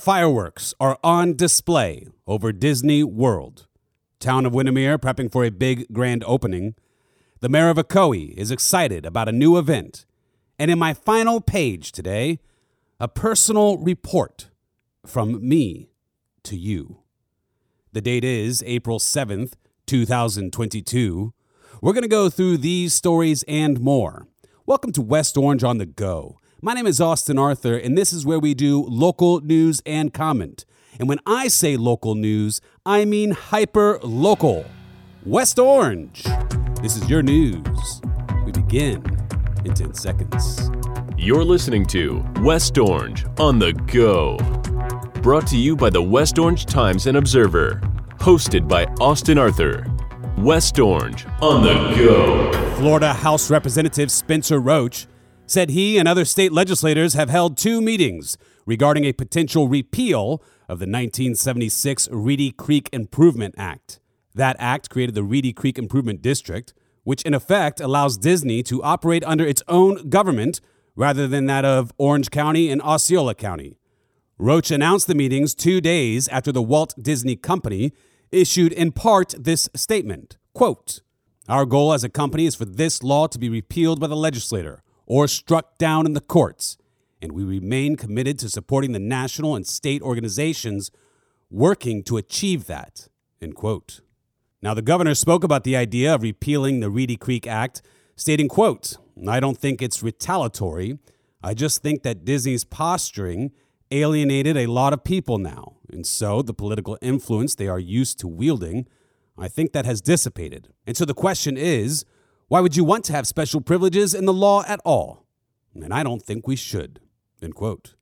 Fireworks are on display over Disney World. Town of Windermere prepping for a big grand opening. The mayor of Ocoee is excited about a new event. And in my final page today, a personal report from me to you. The date is April 7th, 2022. We're going to go through these stories and more. Welcome to West Orange on the Go. My name is Austin Arthur, and this is where we do local news and comment. And when I say local news, I mean hyper local. West Orange. This is your news. We begin in 10 seconds. You're listening to West Orange on the Go. Brought to you by the West Orange Times and Observer. Hosted by Austin Arthur. West Orange on the Go. Florida House Representative Spencer Roach said he and other state legislators have held two meetings regarding a potential repeal of the 1976 Reedy Creek Improvement Act. That act created the Reedy Creek Improvement District, which in effect allows Disney to operate under its own government rather than that of Orange County and Osceola County. Roach announced the meetings two days after the Walt Disney Company issued in part this statement. Quote, Our goal as a company is for this law to be repealed by the legislator or struck down in the courts, and we remain committed to supporting the national and state organizations working to achieve that. End quote. Now, the governor spoke about the idea of repealing the Reedy Creek Act, stating, quote, I don't think it's retaliatory. I just think that Disney's posturing alienated a lot of people now. And so the political influence they are used to wielding, I think that has dissipated. And so the question is, why would you want to have special privileges in the law at all? And I don't think we should. End quote.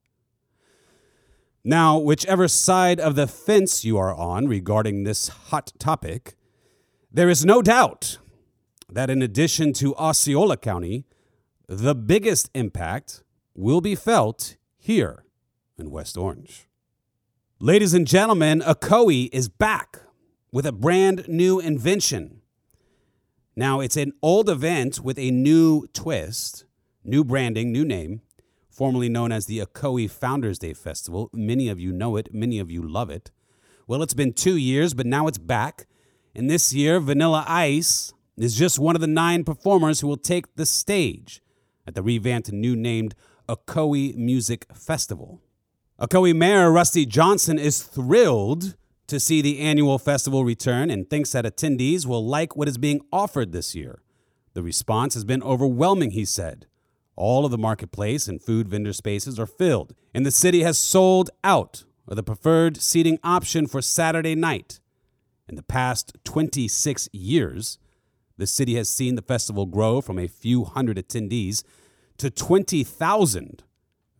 Now, whichever side of the fence you are on regarding this hot topic, there is no doubt that in addition to Osceola County, the biggest impact will be felt here in West Orange. Ladies and gentlemen, Ocoee is back with a brand new invention. Now, it's an old event with a new twist, new branding, new name, formerly known as the Ocoee Founders Day Festival. Many of you know it, many of you love it. Well, it's been two years, but now it's back. And this year, Vanilla Ice is just one of the nine performers who will take the stage at the revamped and new named Ocoee Music Festival. Ocoee Mayor Rusty Johnson is thrilled to see the annual festival return and thinks that attendees will like what is being offered this year. The response has been overwhelming, he said. All of the marketplace and food vendor spaces are filled, and the city has sold out of the preferred seating option for Saturday night. In the past 26 years, the city has seen the festival grow from a few hundred attendees to 20,000.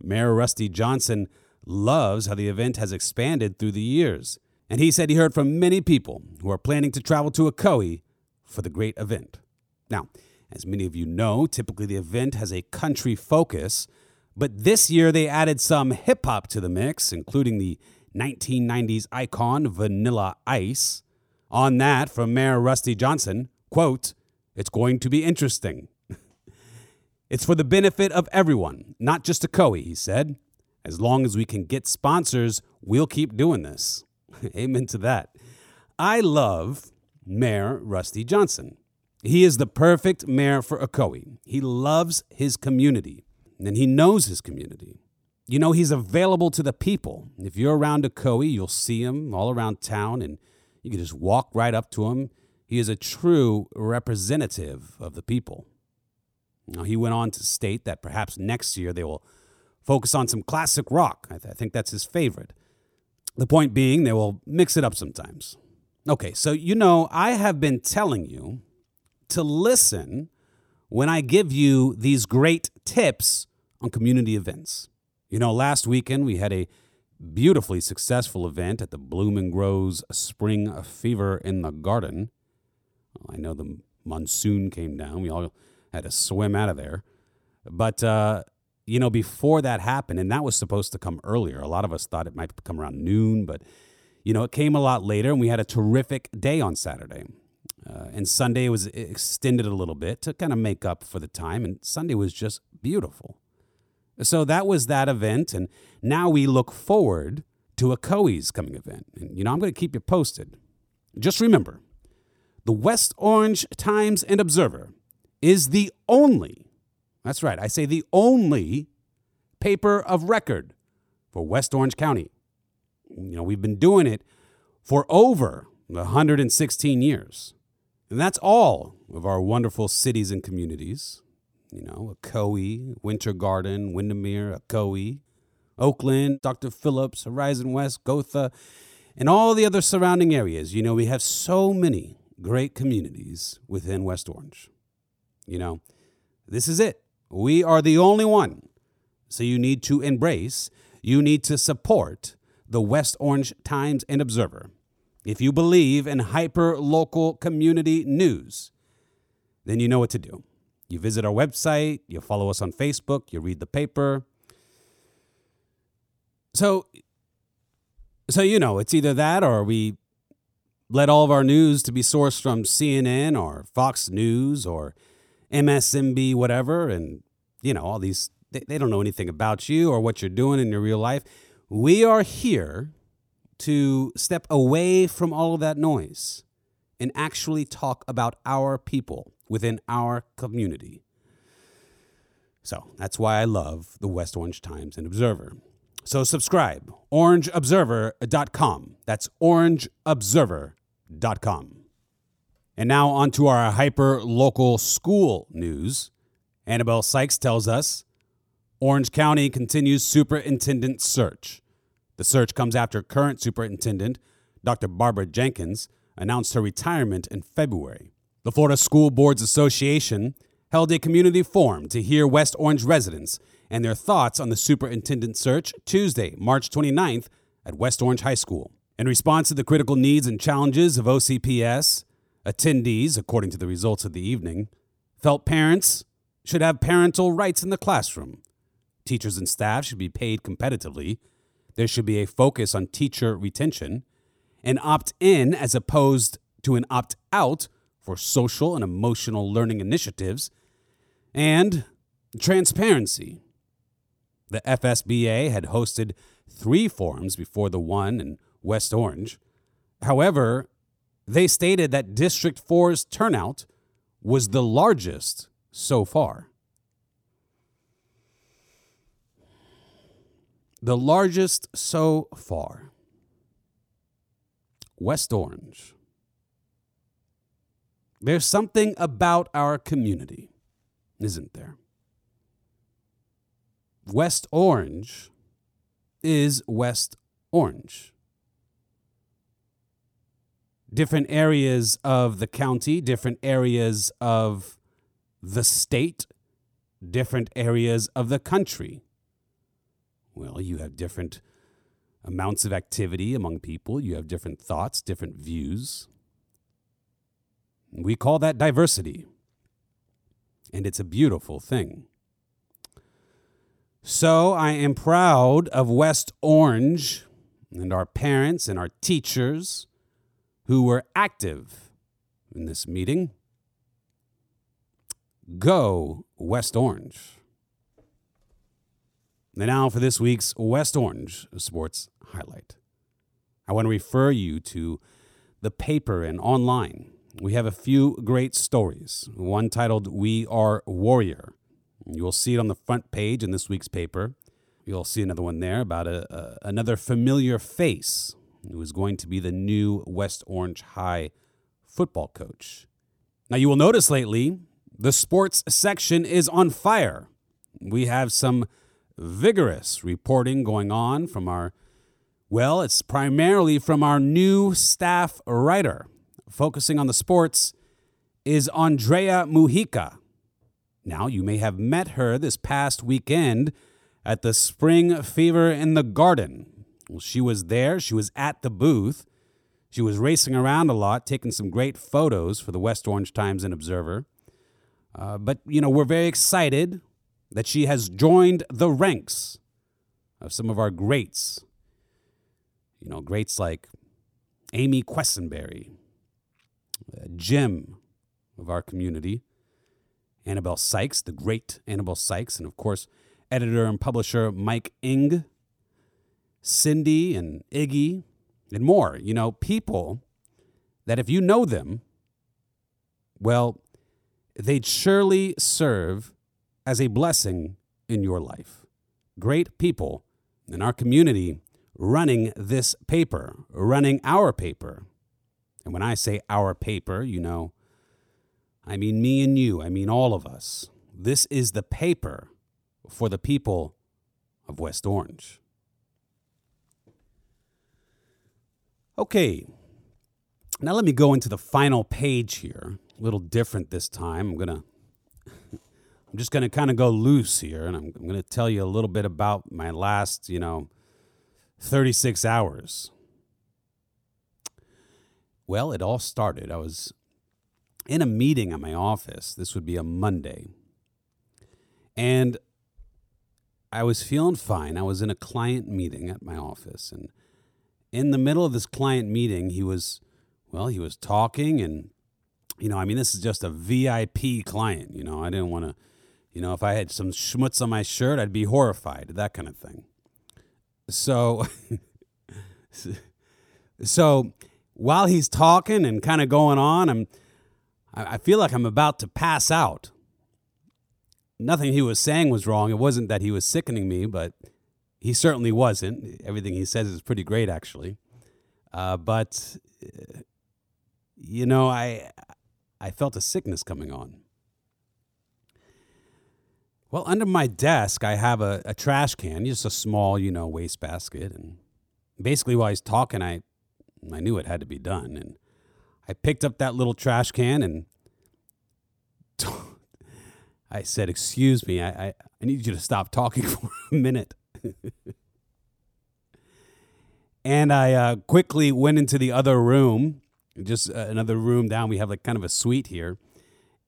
Mayor Rusty Johnson loves how the event has expanded through the years. And he said he heard from many people who are planning to travel to Ocoee for the great event. Now, as many of you know, typically the event has a country focus, but this year they added some hip hop to the mix, including the 1990s icon Vanilla Ice. On that, from Mayor Rusty Johnson, quote, it's going to be interesting. it's for the benefit of everyone, not just Ocoee, he said. As long as we can get sponsors, we'll keep doing this. Amen to that. I love Mayor Rusty Johnson. He is the perfect mayor for Ocoee. He loves his community and he knows his community. You know, he's available to the people. If you're around Ocoee, you'll see him all around town and you can just walk right up to him. He is a true representative of the people. Now, he went on to state that perhaps next year they will focus on some classic rock. I, th- I think that's his favorite. The point being, they will mix it up sometimes. Okay, so you know, I have been telling you to listen when I give you these great tips on community events. You know, last weekend we had a beautifully successful event at the Bloom and Grows Spring Fever in the Garden. Well, I know the monsoon came down. We all had to swim out of there. But uh, you know, before that happened, and that was supposed to come earlier. A lot of us thought it might come around noon, but you know, it came a lot later, and we had a terrific day on Saturday. Uh, and Sunday was extended a little bit to kind of make up for the time, and Sunday was just beautiful. So that was that event, and now we look forward to Ocoee's coming event. And, you know, I'm going to keep you posted. Just remember the West Orange Times and Observer is the only, that's right, I say the only paper of record for West Orange County. You know, we've been doing it for over 116 years. And that's all of our wonderful cities and communities. You know, Ocoee, Winter Garden, Windermere, Ocoee, Oakland, Dr. Phillips, Horizon West, Gotha, and all the other surrounding areas. You know, we have so many great communities within West Orange. You know, this is it. We are the only one. So you need to embrace, you need to support the West Orange Times and Observer. If you believe in hyper local community news, then you know what to do. You visit our website, you follow us on Facebook, you read the paper. So so you know, it's either that or we let all of our news to be sourced from CNN or Fox News or MSNBC whatever and you know, all these they, they don't know anything about you or what you're doing in your real life. We are here to step away from all of that noise and actually talk about our people within our community. So that's why I love the West Orange Times and Observer. So subscribe, orangeobserver.com. That's orangeobserver.com. And now on to our hyper local school news. Annabelle Sykes tells us Orange County continues superintendent search. The search comes after current superintendent, Dr. Barbara Jenkins, announced her retirement in February. The Florida School Boards Association held a community forum to hear West Orange residents and their thoughts on the superintendent search Tuesday, March 29th at West Orange High School. In response to the critical needs and challenges of OCPS, attendees, according to the results of the evening, felt parents should have parental rights in the classroom. Teachers and staff should be paid competitively. There should be a focus on teacher retention, an opt in as opposed to an opt out for social and emotional learning initiatives, and transparency the FSBA had hosted three forums before the one in West Orange. However, they stated that District 4's turnout was the largest so far. The largest so far. West Orange. There's something about our community, isn't there? West Orange is West Orange. Different areas of the county, different areas of the state, different areas of the country. Well, you have different amounts of activity among people, you have different thoughts, different views. We call that diversity. And it's a beautiful thing. So I am proud of West Orange and our parents and our teachers who were active in this meeting. Go West Orange. And now for this week's West Orange Sports Highlight. I want to refer you to the paper and online. We have a few great stories. One titled We Are Warrior You'll see it on the front page in this week's paper. You'll see another one there about a, a, another familiar face who is going to be the new West Orange High football coach. Now, you will notice lately the sports section is on fire. We have some vigorous reporting going on from our, well, it's primarily from our new staff writer. Focusing on the sports is Andrea Mujica. Now, you may have met her this past weekend at the Spring Fever in the Garden. Well, she was there, she was at the booth. She was racing around a lot, taking some great photos for the West Orange Times and Observer. Uh, but, you know, we're very excited that she has joined the ranks of some of our greats. You know, greats like Amy Quesinberry, uh, Jim of our community, Annabelle Sykes, the great Annabelle Sykes, and of course, editor and publisher Mike Eng. Cindy and Iggy and more. You know, people that if you know them, well, they'd surely serve as a blessing in your life. Great people in our community running this paper, running our paper. And when I say our paper, you know, I mean me and you, I mean all of us. This is the paper for the people of West Orange. Okay, now let me go into the final page here. A little different this time. I'm gonna, I'm just gonna kind of go loose here, and I'm, I'm gonna tell you a little bit about my last, you know, 36 hours. Well, it all started. I was in a meeting at my office. This would be a Monday. And I was feeling fine. I was in a client meeting at my office. And in the middle of this client meeting, he was, well, he was talking. And, you know, I mean, this is just a VIP client. You know, I didn't want to, you know, if I had some schmutz on my shirt, I'd be horrified, that kind of thing. So, so while he's talking and kind of going on, I'm, I feel like I'm about to pass out nothing he was saying was wrong. It wasn't that he was sickening me, but he certainly wasn't. Everything he says is pretty great, actually. Uh, but you know, I I felt a sickness coming on. Well, under my desk, I have a, a trash can, just a small, you know, wastebasket, and basically while he's talking, I I knew it had to be done, and I picked up that little trash can and I said, Excuse me, I, I, I need you to stop talking for a minute. And I uh, quickly went into the other room, just uh, another room down. We have like kind of a suite here.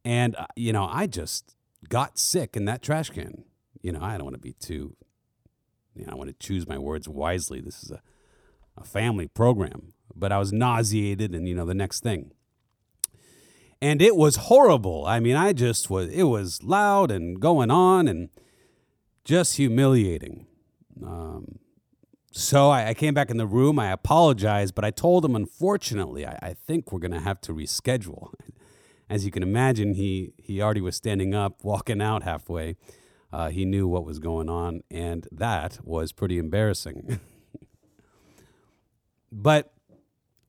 And, uh, you know, I just got sick in that trash can. You know, I don't want to be too, you know, I want to choose my words wisely. This is a, a family program. But I was nauseated, and, you know, the next thing and it was horrible. I mean, I just was, it was loud and going on and just humiliating. Um, so I, I, came back in the room. I apologized, but I told him, unfortunately, I, I think we're going to have to reschedule. As you can imagine, he, he already was standing up, walking out halfway. Uh, he knew what was going on, and that was pretty embarrassing. but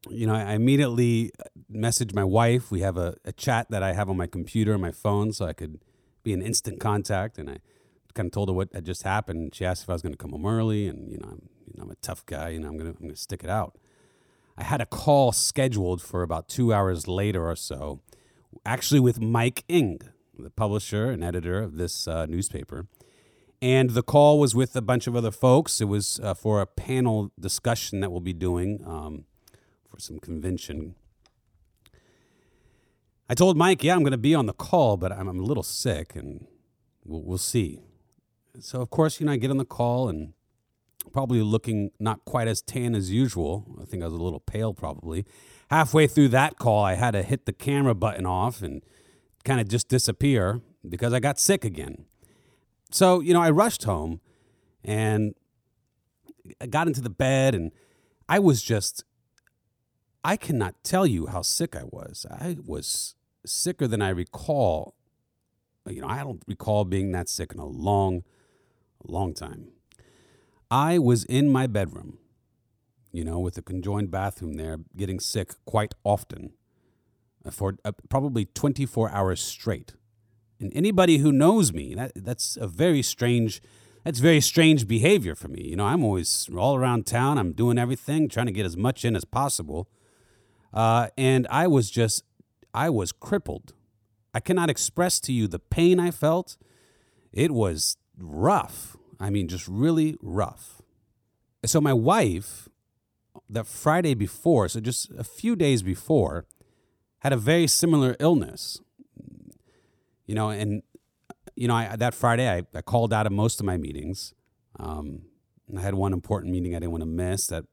you know, I immediately messaged my wife. We have a, a chat that I have on my computer and my phone, so I could be in instant contact. And I kind of told her what had just happened. She asked if I was going to come home early, and you know, I'm, you know, I'm a tough guy. You know, I'm gonna I'm gonna stick it out. I had a call scheduled for about two hours later or so, actually with Mike Eng, the publisher and editor of this uh, newspaper. And the call was with a bunch of other folks. It was uh, for a panel discussion that we'll be doing. Um, for some convention. I told Mike, yeah, I'm going to be on the call, but I'm, I'm a little sick and we'll, we'll see. So, of course, you know, I get on the call and probably looking not quite as tan as usual. I think I was a little pale probably. Halfway through that call, I had to hit the camera button off and kind of just disappear because I got sick again. So, you know, I rushed home and I got into the bed and I was just I cannot tell you how sick I was. I was sicker than I recall. You know, I don't recall being that sick in a long, long time. I was in my bedroom, you know, with a conjoined bathroom there, getting sick quite often uh, for uh, probably 24 hours straight. And anybody who knows me, that, that's a very strange that's very strange behavior for me. You know, I'm always all around town. I'm doing everything, trying to get as much in as possible. Uh, and I was just, I was crippled. I cannot express to you the pain I felt. It was rough. I mean, just really rough. So, my wife, that Friday before, so just a few days before, had a very similar illness. You know, and, you know, I, that Friday I, I called out of most of my meetings. Um, I had one important meeting I didn't want to miss that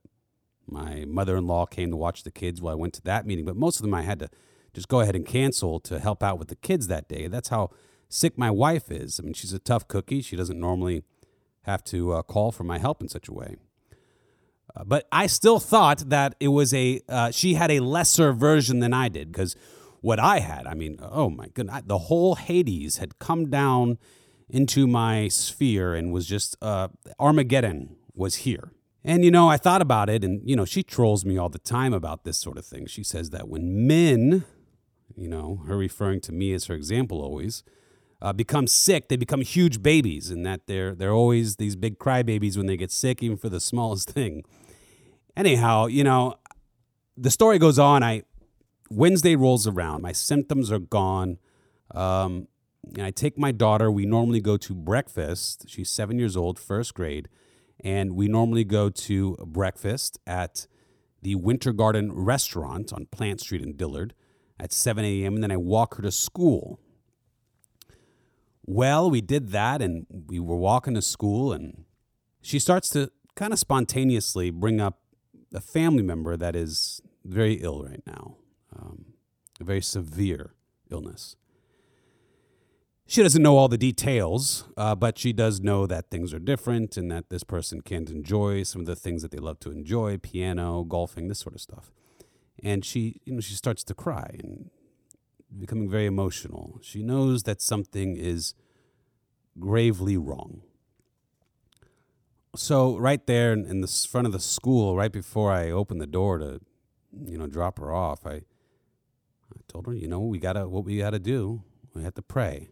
my mother in law came to watch the kids while I went to that meeting, but most of them I had to just go ahead and cancel to help out with the kids that day. That's how sick my wife is. I mean, she's a tough cookie. She doesn't normally have to uh, call for my help in such a way. Uh, but I still thought that it was a uh, she had a lesser version than I did because what I had, I mean, oh my goodness, the whole Hades had come down into my sphere and was just uh, Armageddon was here. And you know, I thought about it, and you know, she trolls me all the time about this sort of thing. She says that when men, you know, her referring to me as her example always, uh, become sick, they become huge babies, and that they're they're always these big crybabies when they get sick, even for the smallest thing. Anyhow, you know, the story goes on. I Wednesday rolls around, my symptoms are gone. Um, and I take my daughter. We normally go to breakfast. She's seven years old, first grade, and we normally go to breakfast at the Winter Garden restaurant on Plant Street in Dillard at 7 a.m. And then I walk her to school. Well, we did that, and we were walking to school, and she starts to kind of spontaneously bring up a family member that is very ill right now, um, a very severe illness. She doesn't know all the details, uh, but she does know that things are different and that this person can't enjoy some of the things that they love to enjoy piano, golfing, this sort of stuff. And she, you know, she starts to cry and becoming very emotional. She knows that something is gravely wrong. So, right there in the front of the school, right before I opened the door to, you know, drop her off, I, I told her, you know, we gotta, what we gotta do, we had to pray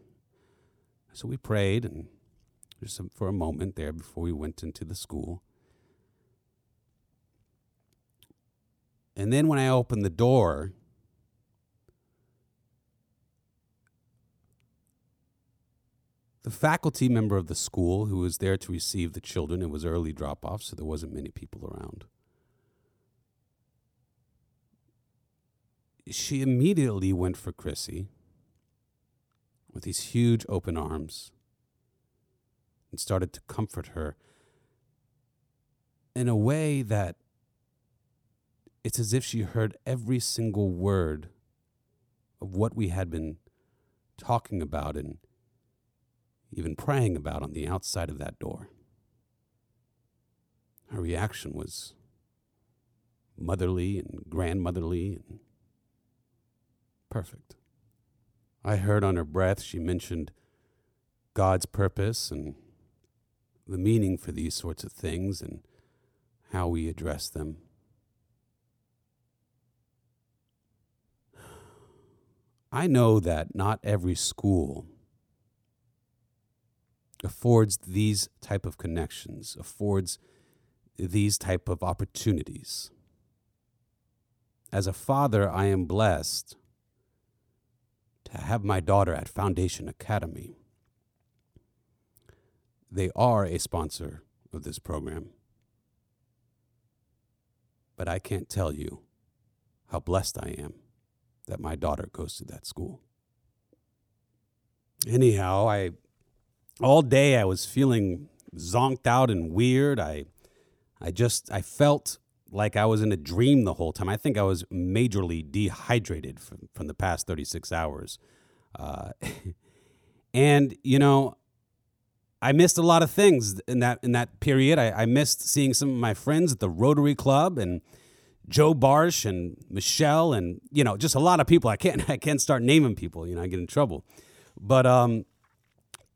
so we prayed and just for a moment there before we went into the school. And then when I opened the door, the faculty member of the school who was there to receive the children, it was early drop off, so there wasn't many people around. She immediately went for Chrissy with these huge open arms and started to comfort her in a way that it's as if she heard every single word of what we had been talking about and even praying about on the outside of that door. Her reaction was motherly and grandmotherly and perfect. I heard on her breath she mentioned God's purpose and the meaning for these sorts of things and how we address them. I know that not every school affords these type of connections, affords these type of opportunities. As a father, I am blessed to have my daughter at Foundation Academy. They are a sponsor of this program. But I can't tell you how blessed I am that my daughter goes to that school. Anyhow, I all day I was feeling zonked out and weird. I I just I felt like I was in a dream the whole time. I think I was majorly dehydrated from, from the past 36 hours. Uh, and, you know, I missed a lot of things in that in that period. I, I, missed seeing some of my friends at the Rotary Club and Joe Barsh and Michelle and you know just a lot of people. I can't I can't start naming people. You know I get in trouble. But um,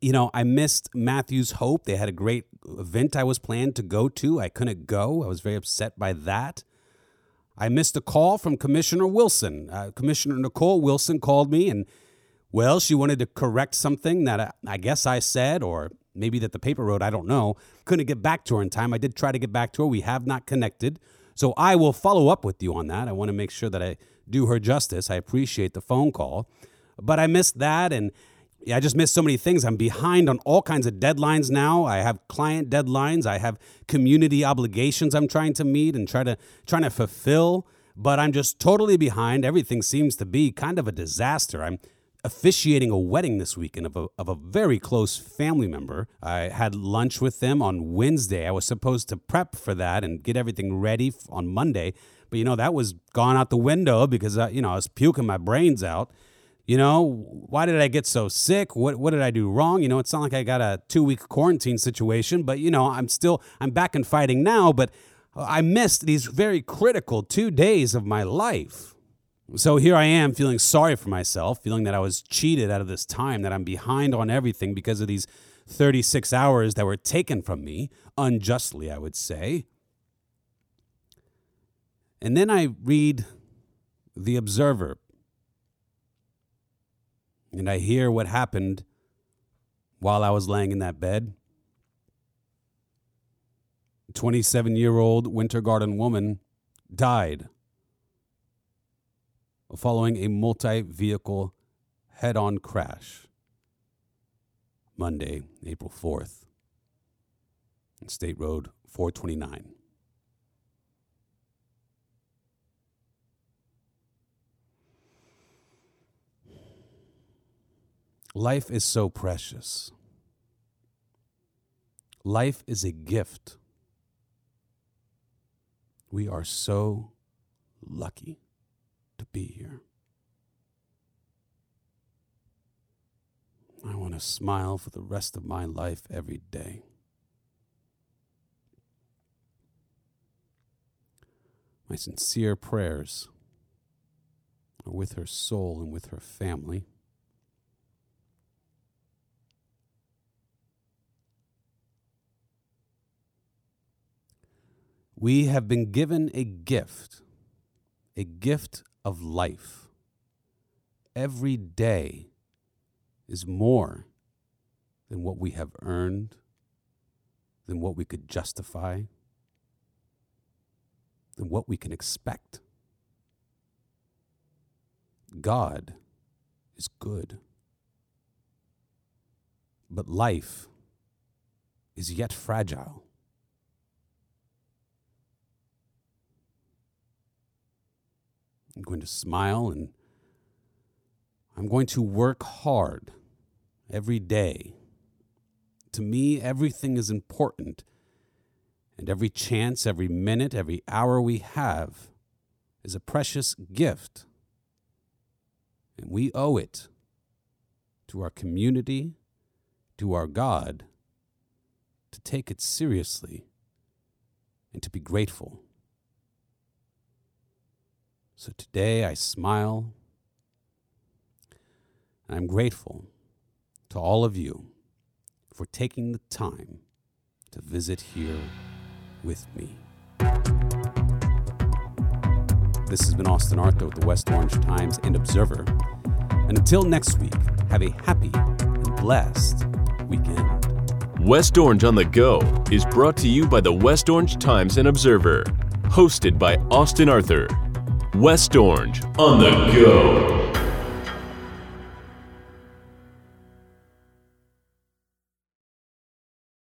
you know, I missed Matthew's Hope. They had a great event I was planned to go to. I couldn't go. I was very upset by that. I missed a call from Commissioner Wilson. Uh, Commissioner Nicole Wilson called me, and well, she wanted to correct something that I, I guess I said, or maybe that the paper wrote. I don't know. Couldn't get back to her in time. I did try to get back to her. We have not connected. So I will follow up with you on that. I want to make sure that I do her justice. I appreciate the phone call. But I missed that. And yeah, I just missed so many things. I'm behind on all kinds of deadlines now. I have client deadlines. I have community obligations I'm trying to meet and try to trying to fulfill. But I'm just totally behind. Everything seems to be kind of a disaster. I'm officiating a wedding this weekend of a, of a very close family member. I had lunch with them on Wednesday. I was supposed to prep for that and get everything ready on Monday. But, you know, that was gone out the window because, uh, you know, I was puking my brains out. You know, why did I get so sick? What what did I do wrong? You know, it's not like I got a two week quarantine situation, but you know, I'm still I'm back and fighting now. But I missed these very critical two days of my life. So here I am feeling sorry for myself, feeling that I was cheated out of this time, that I'm behind on everything because of these 36 hours that were taken from me, unjustly, I would say. And then I read The Observer, and I hear what happened while I was laying in that bed. 27 year old Winter Garden woman died following a multi vehicle head on crash Monday, April 4th, State Road 429. Life is so precious. Life is a gift. We are so lucky to be here. I want to smile for the rest of my life every day. My sincere prayers are with her soul and with her family. We have been given a gift, a gift of life. Every day is more than what we have earned, than what we could justify, than what we can expect. God is good. But life is yet fragile. I'm going to smile and I'm going to work hard every day. To me, everything is important. And every chance, every minute, every hour we have is a precious gift. And we owe it to our community, to our God, to take it seriously and to be grateful. So today I smile. And I'm grateful to all of you for taking the time to visit here with me. This has been Austin Arthur with the West Orange Times and Observer. And until next week, have a happy and blessed weekend. West Orange on the Go is brought to you by the West Orange Times and Observer, hosted by Austin Arthur. West Orange on the go.